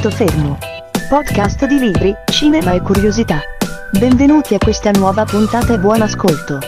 Punto fermo. Podcast di libri, cinema e curiosità. Benvenuti a questa nuova puntata e buon ascolto.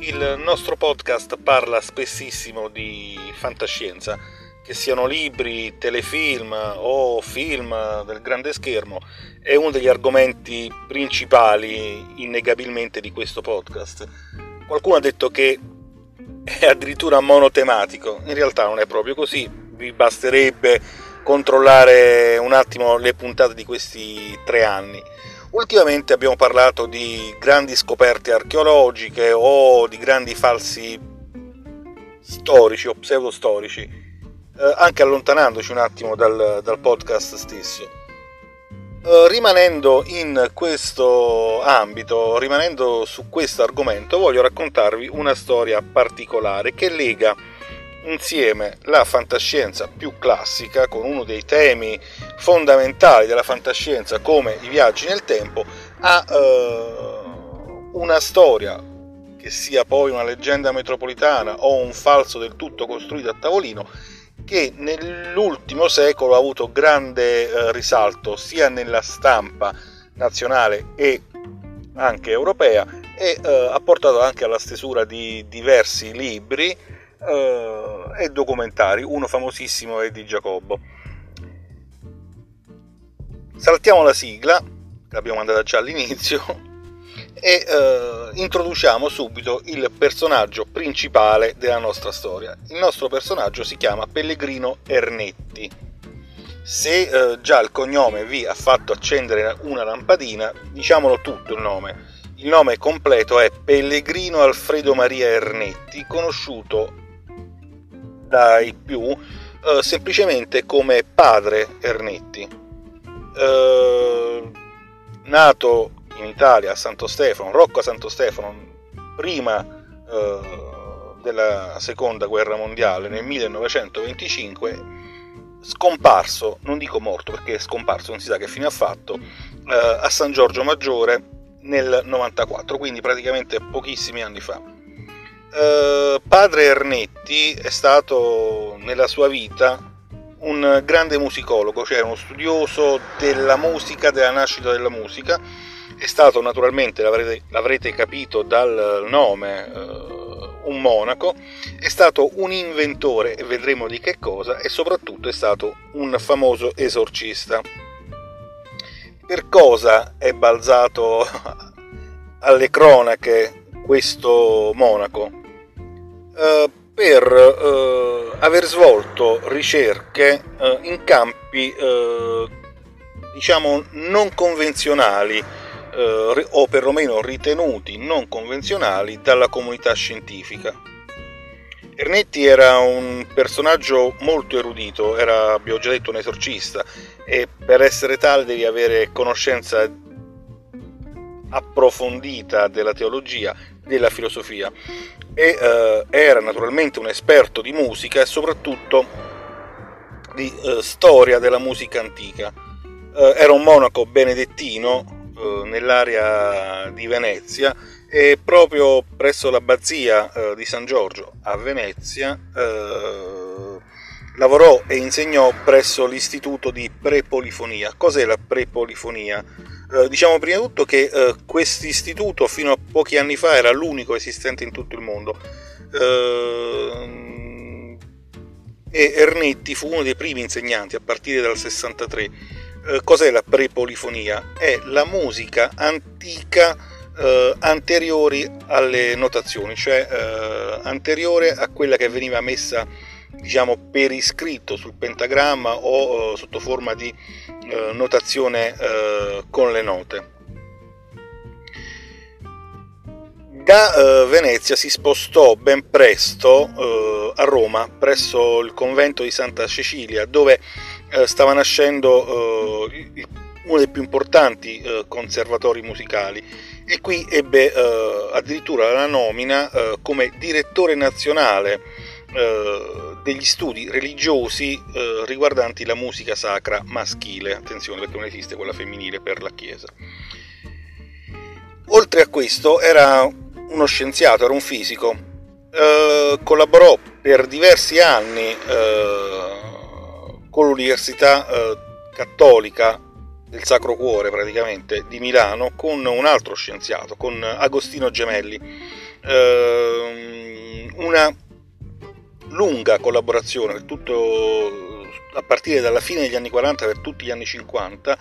Il nostro podcast parla spessissimo di fantascienza, che siano libri, telefilm o film del grande schermo, è uno degli argomenti principali innegabilmente di questo podcast. Qualcuno ha detto che è addirittura monotematico, in realtà non è proprio così, vi basterebbe controllare un attimo le puntate di questi tre anni. Ultimamente abbiamo parlato di grandi scoperte archeologiche o di grandi falsi storici o pseudostorici, eh, anche allontanandoci un attimo dal, dal podcast stesso. Eh, rimanendo in questo ambito, rimanendo su questo argomento, voglio raccontarvi una storia particolare che lega insieme la fantascienza più classica con uno dei temi fondamentali della fantascienza come i viaggi nel tempo a uh, una storia che sia poi una leggenda metropolitana o un falso del tutto costruito a tavolino che nell'ultimo secolo ha avuto grande uh, risalto sia nella stampa nazionale e anche europea e uh, ha portato anche alla stesura di diversi libri uh, e documentari, uno famosissimo è di Giacobbo. Saltiamo la sigla, l'abbiamo mandata già all'inizio, e uh, introduciamo subito il personaggio principale della nostra storia. Il nostro personaggio si chiama Pellegrino Ernetti. Se uh, già il cognome vi ha fatto accendere una lampadina, diciamolo tutto il nome. Il nome completo è Pellegrino Alfredo Maria Ernetti, conosciuto dai più eh, semplicemente come padre Ernetti. Eh, nato in Italia a Santo Stefano, Rocco a Santo Stefano, prima eh, della seconda guerra mondiale nel 1925, scomparso, non dico morto perché è scomparso, non si sa che fine ha fatto, eh, a San Giorgio Maggiore nel 94, quindi praticamente pochissimi anni fa. Eh, padre Ernetti è stato nella sua vita un grande musicologo, cioè uno studioso della musica, della nascita della musica. È stato naturalmente, l'avrete, l'avrete capito dal nome, uh, un monaco, è stato un inventore, e vedremo di che cosa, e soprattutto è stato un famoso esorcista. Per cosa è balzato alle cronache questo monaco? Eh, per eh, aver svolto ricerche in campi diciamo non convenzionali o perlomeno ritenuti non convenzionali dalla comunità scientifica. Ernetti era un personaggio molto erudito, era, abbiamo già detto, un esorcista e per essere tale devi avere conoscenza approfondita della teologia, della filosofia e eh, era naturalmente un esperto di musica e soprattutto di eh, storia della musica antica. Eh, era un monaco benedettino eh, nell'area di Venezia e proprio presso l'abbazia eh, di San Giorgio a Venezia eh, lavorò e insegnò presso l'istituto di prepolifonia. Cos'è la prepolifonia? Eh, diciamo prima di tutto che eh, questo istituto fino a pochi anni fa era l'unico esistente in tutto il mondo. Eh, e Ernetti fu uno dei primi insegnanti a partire dal 63. Eh, cos'è la prepolifonia? È la musica antica eh, anteriori alle notazioni, cioè anteriore a quella che veniva messa diciamo per iscritto sul pentagramma o uh, sotto forma di uh, notazione uh, con le note. Da Venezia si spostò ben presto a Roma presso il convento di Santa Cecilia dove stava nascendo uno dei più importanti conservatori musicali. E qui ebbe addirittura la nomina come direttore nazionale eh, degli studi religiosi eh, riguardanti la musica sacra maschile, attenzione perché non esiste quella femminile per la Chiesa. Oltre a questo era uno scienziato, era un fisico, eh, collaborò per diversi anni eh, con l'Università eh, Cattolica del Sacro Cuore praticamente di Milano con un altro scienziato, con Agostino Gemelli. Eh, una lunga collaborazione tutto, a partire dalla fine degli anni 40 per tutti gli anni 50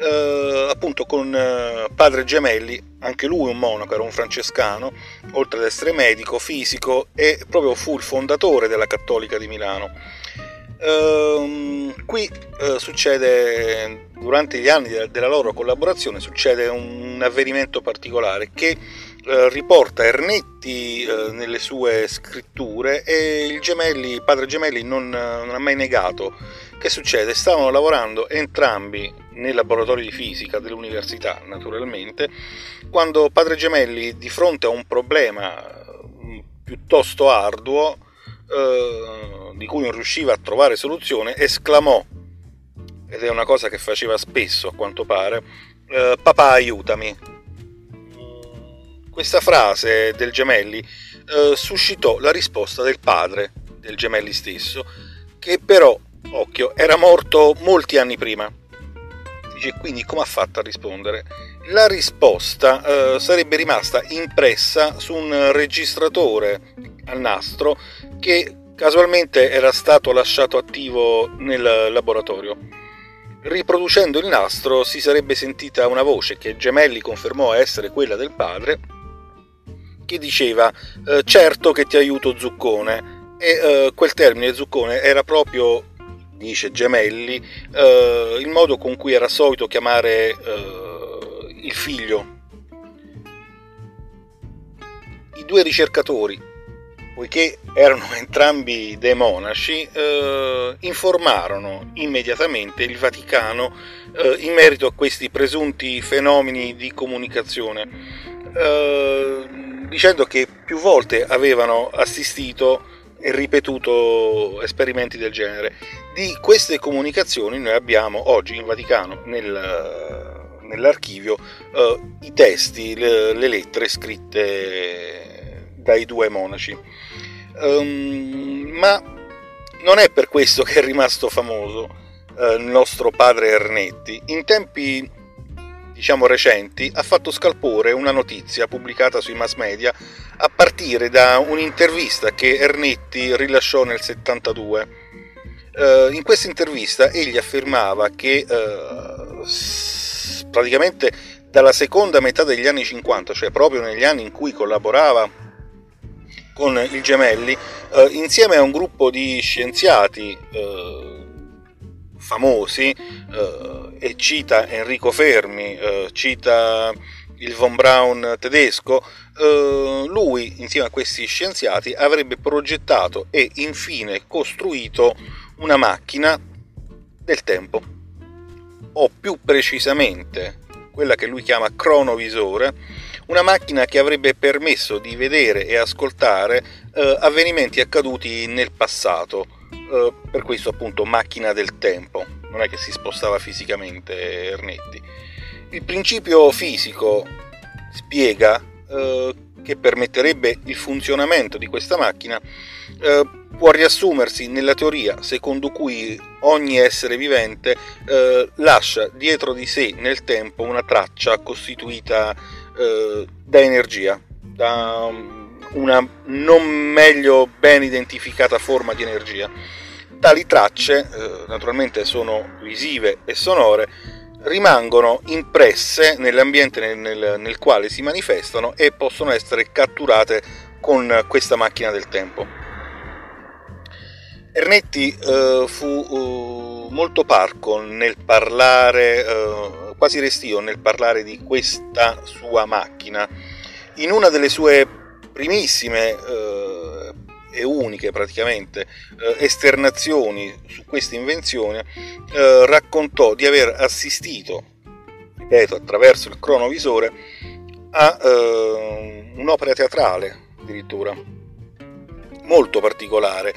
eh, appunto con eh, padre Gemelli, anche lui un monaco, era un francescano, oltre ad essere medico, fisico e proprio fu il fondatore della Cattolica di Milano. Eh, qui eh, succede, durante gli anni della, della loro collaborazione, succede un avvenimento particolare che eh, riporta Ernetti eh, nelle sue scritture e il Gemelli, padre Gemelli non, non, ha mai negato. Che succede? Stavano lavorando entrambi nei laboratori di fisica dell'università, naturalmente, quando padre Gemelli, di fronte a un problema mm, piuttosto arduo, eh, di cui non riusciva a trovare soluzione, esclamò, ed è una cosa che faceva spesso a quanto pare, eh, papà aiutami. Questa frase del Gemelli eh, suscitò la risposta del padre del Gemelli stesso, che però, occhio, era morto molti anni prima. Dice quindi come ha fatto a rispondere? La risposta eh, sarebbe rimasta impressa su un registratore a nastro che casualmente era stato lasciato attivo nel laboratorio. Riproducendo il nastro si sarebbe sentita una voce che Gemelli confermò essere quella del padre che diceva eh, certo che ti aiuto Zuccone e eh, quel termine Zuccone era proprio dice Gemelli, eh, il modo con cui era solito chiamare eh, il figlio. I due ricercatori, poiché erano entrambi dei monaci, eh, informarono immediatamente il Vaticano eh, in merito a questi presunti fenomeni di comunicazione, eh, dicendo che più volte avevano assistito e ripetuto esperimenti del genere. Di queste comunicazioni noi abbiamo oggi in Vaticano, nel, nell'archivio, eh, i testi, le, le, lettere scritte dai due monaci. Um, ma non è per questo che è rimasto famoso eh, il nostro padre Ernetti. In tempi diciamo recenti, ha fatto scalpore una notizia pubblicata sui mass media a partire da un'intervista che Ernetti rilasciò nel 72. Eh, in questa intervista egli affermava che eh, praticamente dalla seconda metà degli anni 50, cioè proprio negli anni in cui collaborava con il Gemelli, eh, insieme a un gruppo di scienziati eh, famosi, eh, e cita Enrico Fermi, eh, cita il von Braun tedesco, eh, lui insieme a questi scienziati avrebbe progettato e infine costruito una macchina del tempo, o più precisamente quella che lui chiama cronovisore, una macchina che avrebbe permesso di vedere e ascoltare eh, avvenimenti accaduti nel passato, eh, per questo appunto macchina del tempo, non è che si spostava fisicamente Ernetti. Il principio fisico spiega eh, che permetterebbe il funzionamento di questa macchina eh, può riassumersi nella teoria secondo cui ogni essere vivente eh, lascia dietro di sé nel tempo una traccia costituita eh, da energia, da una non meglio ben identificata forma di energia. Tali tracce, eh, naturalmente sono visive e sonore, rimangono impresse nell'ambiente nel, nel, nel, quale si manifestano e possono essere catturate con questa macchina del tempo. Ernetti eh, fu uh, molto parco nel parlare, uh, quasi restio nel parlare di questa sua macchina. In una delle sue primissime eh, e uniche praticamente eh, esternazioni su questa invenzione, eh, raccontò di aver assistito, ripeto, attraverso il cronovisore, a eh, un'opera teatrale addirittura. molto particolare,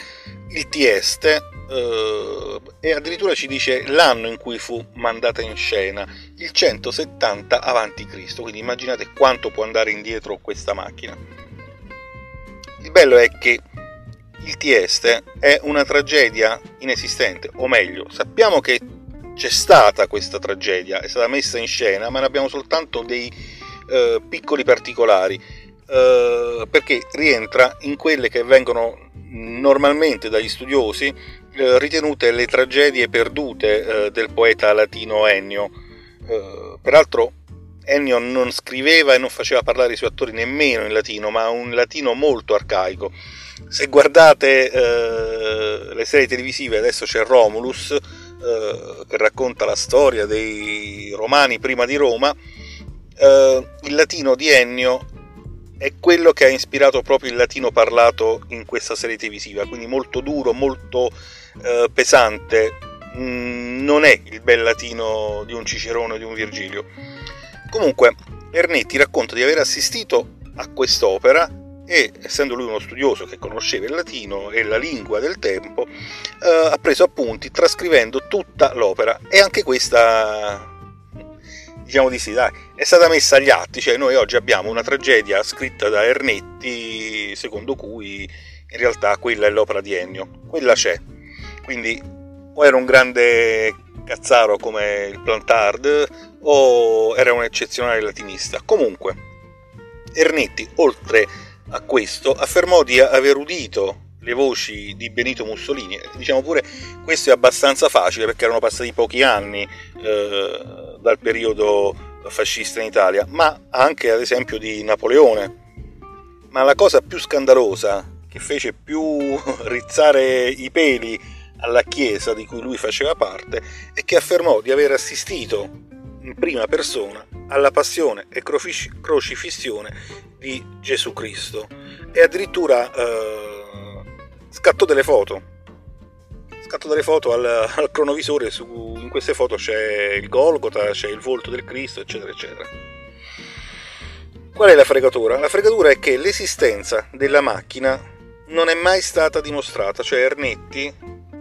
il Tieste, eh, e addirittura ci dice l'anno in cui fu mandata in scena, il 170 a.C., quindi immaginate quanto può andare indietro questa macchina. Il bello è che il Tieste è una tragedia inesistente, o meglio, sappiamo che c'è stata questa tragedia, è stata messa in scena, ma ne abbiamo soltanto dei eh, piccoli particolari, eh, perché rientra in quelle che vengono normalmente dagli studiosi eh, ritenute le tragedie perdute eh, del poeta latino Ennio. Eh, peraltro Ennio non scriveva e non faceva parlare i suoi attori nemmeno in latino, ma un latino molto arcaico. Se guardate eh, le serie televisive, adesso c'è Romulus, eh, che racconta la storia dei romani prima di Roma, il latino di Ennio è quello che ha ispirato proprio il latino parlato in questa serie televisiva, quindi molto duro, molto eh, pesante, mm, non è il bel latino di un Cicerone o di un Virgilio. Comunque, Ernetti racconta di aver assistito a quest'opera e, essendo lui uno studioso che conosceva il latino e la lingua del tempo, eh, ha preso appunti trascrivendo tutta l'opera e anche questa diciamo di sì, dai, è stata messa agli atti, cioè noi oggi abbiamo una tragedia scritta da Ernetti, secondo cui in realtà quella è l'opera di Ennio, quella c'è, quindi o era un grande cazzaro come il Plantard o era un eccezionale latinista. Comunque, Ernetti, oltre a questo, affermò di aver udito le voci di Benito Mussolini. Diciamo pure questo è abbastanza facile perché erano passati pochi anni eh, dal periodo fascista in Italia, ma anche ad esempio di Napoleone. Ma la cosa più scandalosa che fece più rizzare i peli alla Chiesa di cui lui faceva parte è che affermò di aver assistito in prima persona alla passione e crocifissione di Gesù Cristo e addirittura eh, scattò delle foto scatto delle foto al, al cronovisore, su, in queste foto c'è il Golgota, c'è il volto del Cristo, eccetera, eccetera. Qual è la fregatura? La fregatura è che l'esistenza della macchina non è mai stata dimostrata, cioè Ernetti,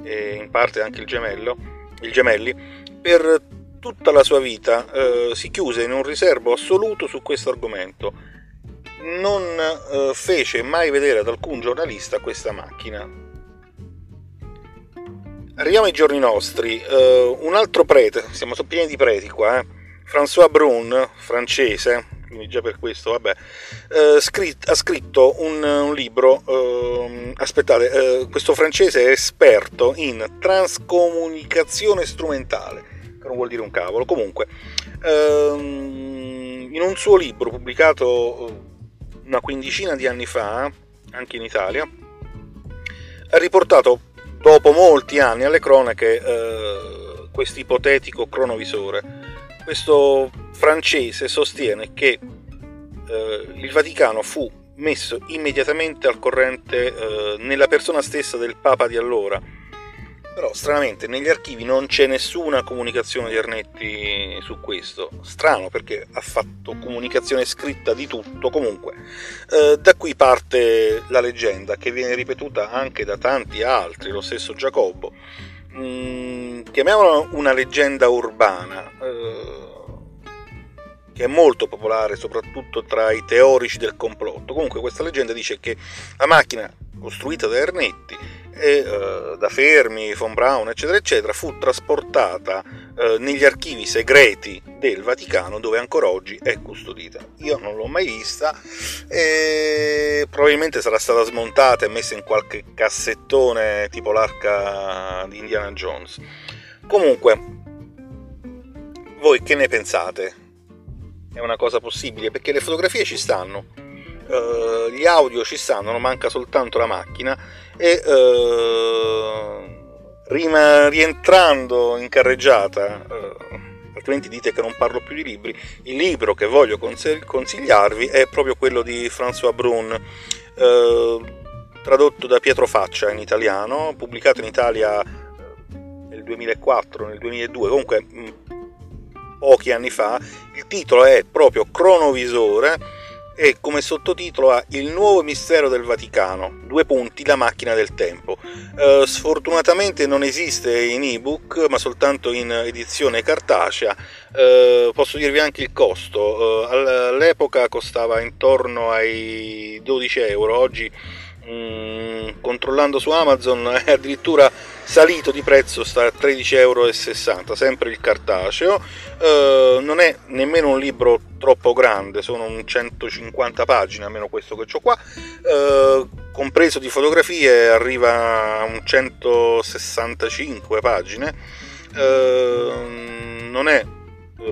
e in parte anche il gemello, il Gemelli, per tutta la sua vita eh, si chiuse in un riservo assoluto su questo argomento. Non eh, fece mai vedere ad alcun giornalista questa macchina, Arriviamo ai giorni nostri. Uh, un altro prete, siamo pieni di preti qua, eh? François Brun, francese, quindi già per questo, vabbè, uh, scritt- ha scritto un, un libro, uh, aspettate, questo francese è esperto in transcomunicazione strumentale, che non vuol dire un cavolo, comunque, ehm, in un suo libro pubblicato una quindicina di anni fa, anche in Italia, ha riportato dopo molti anni alle cronache eh, questo ipotetico cronovisore. Questo francese sostiene che eh, il Vaticano fu messo immediatamente al corrente eh, nella persona stessa del Papa di allora, però stranamente negli archivi non c'è nessuna comunicazione di Ernetti su questo. Strano perché ha fatto comunicazione scritta di tutto. Comunque, eh, da qui parte la leggenda che viene ripetuta anche da tanti altri, lo stesso Giacobbo. Mm, chiamiamola una leggenda urbana. Eh, che è molto popolare soprattutto tra i teorici del complotto. Comunque questa leggenda dice che la macchina costruita da Ernetti e eh, da Fermi, von Braun, eccetera, eccetera, fu trasportata eh, negli archivi segreti del Vaticano dove ancora oggi è custodita. Io non l'ho mai vista e probabilmente sarà stata smontata e messa in qualche cassettone tipo l'arca di Indiana Jones. Comunque, voi che ne pensate? È una cosa possibile? Perché le fotografie ci stanno, uh, gli audio ci stanno, manca soltanto la macchina e uh, rima, rientrando in carreggiata, uh, altrimenti dite che non parlo più di libri, il libro che voglio consigliarvi è proprio quello di François Brun, tradotto da Pietro Faccia in italiano, pubblicato in Italia nel 2004, nel 2002, comunque pochi anni fa. Il titolo è proprio Cronovisore e come sottotitolo ha Il nuovo mistero del Vaticano, due punti, la macchina del tempo. Eh, sfortunatamente non esiste in ebook, ma soltanto in edizione cartacea. Eh, posso dirvi anche il costo. Eh, all'epoca costava intorno ai 12 euro, oggi mm, controllando su Amazon è addirittura salito di prezzo, sta a 13,60 euro, sempre il cartaceo. Eh, non è nemmeno un libro troppo grande, sono un 150 pagine, almeno questo che ho qua. Eh, compreso di fotografie arriva a un 165 pagine. Eh, non è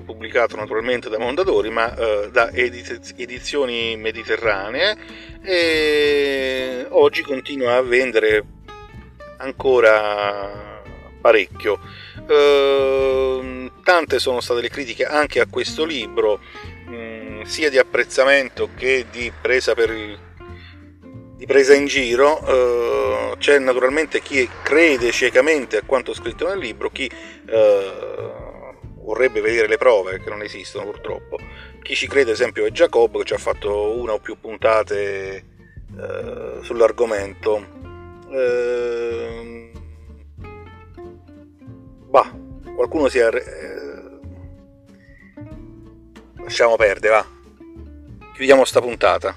pubblicato naturalmente da Mondadori, ma eh, da edizioni mediterranee e oggi continua a vendere ancora parecchio. Eh, tante sono state le critiche anche a questo libro, mh, mm, sia di apprezzamento che di presa, per, di presa in giro. Eh, c'è naturalmente chi crede ciecamente a quanto scritto nel libro, chi eh, vorrebbe vedere le prove, che non esistono purtroppo. Chi ci crede, ad esempio, è Jacob, che ci ha fatto una o più puntate eh, sull'argomento. Qualcuno si è... Eh, lasciamo perdere, va. Chiudiamo sta puntata.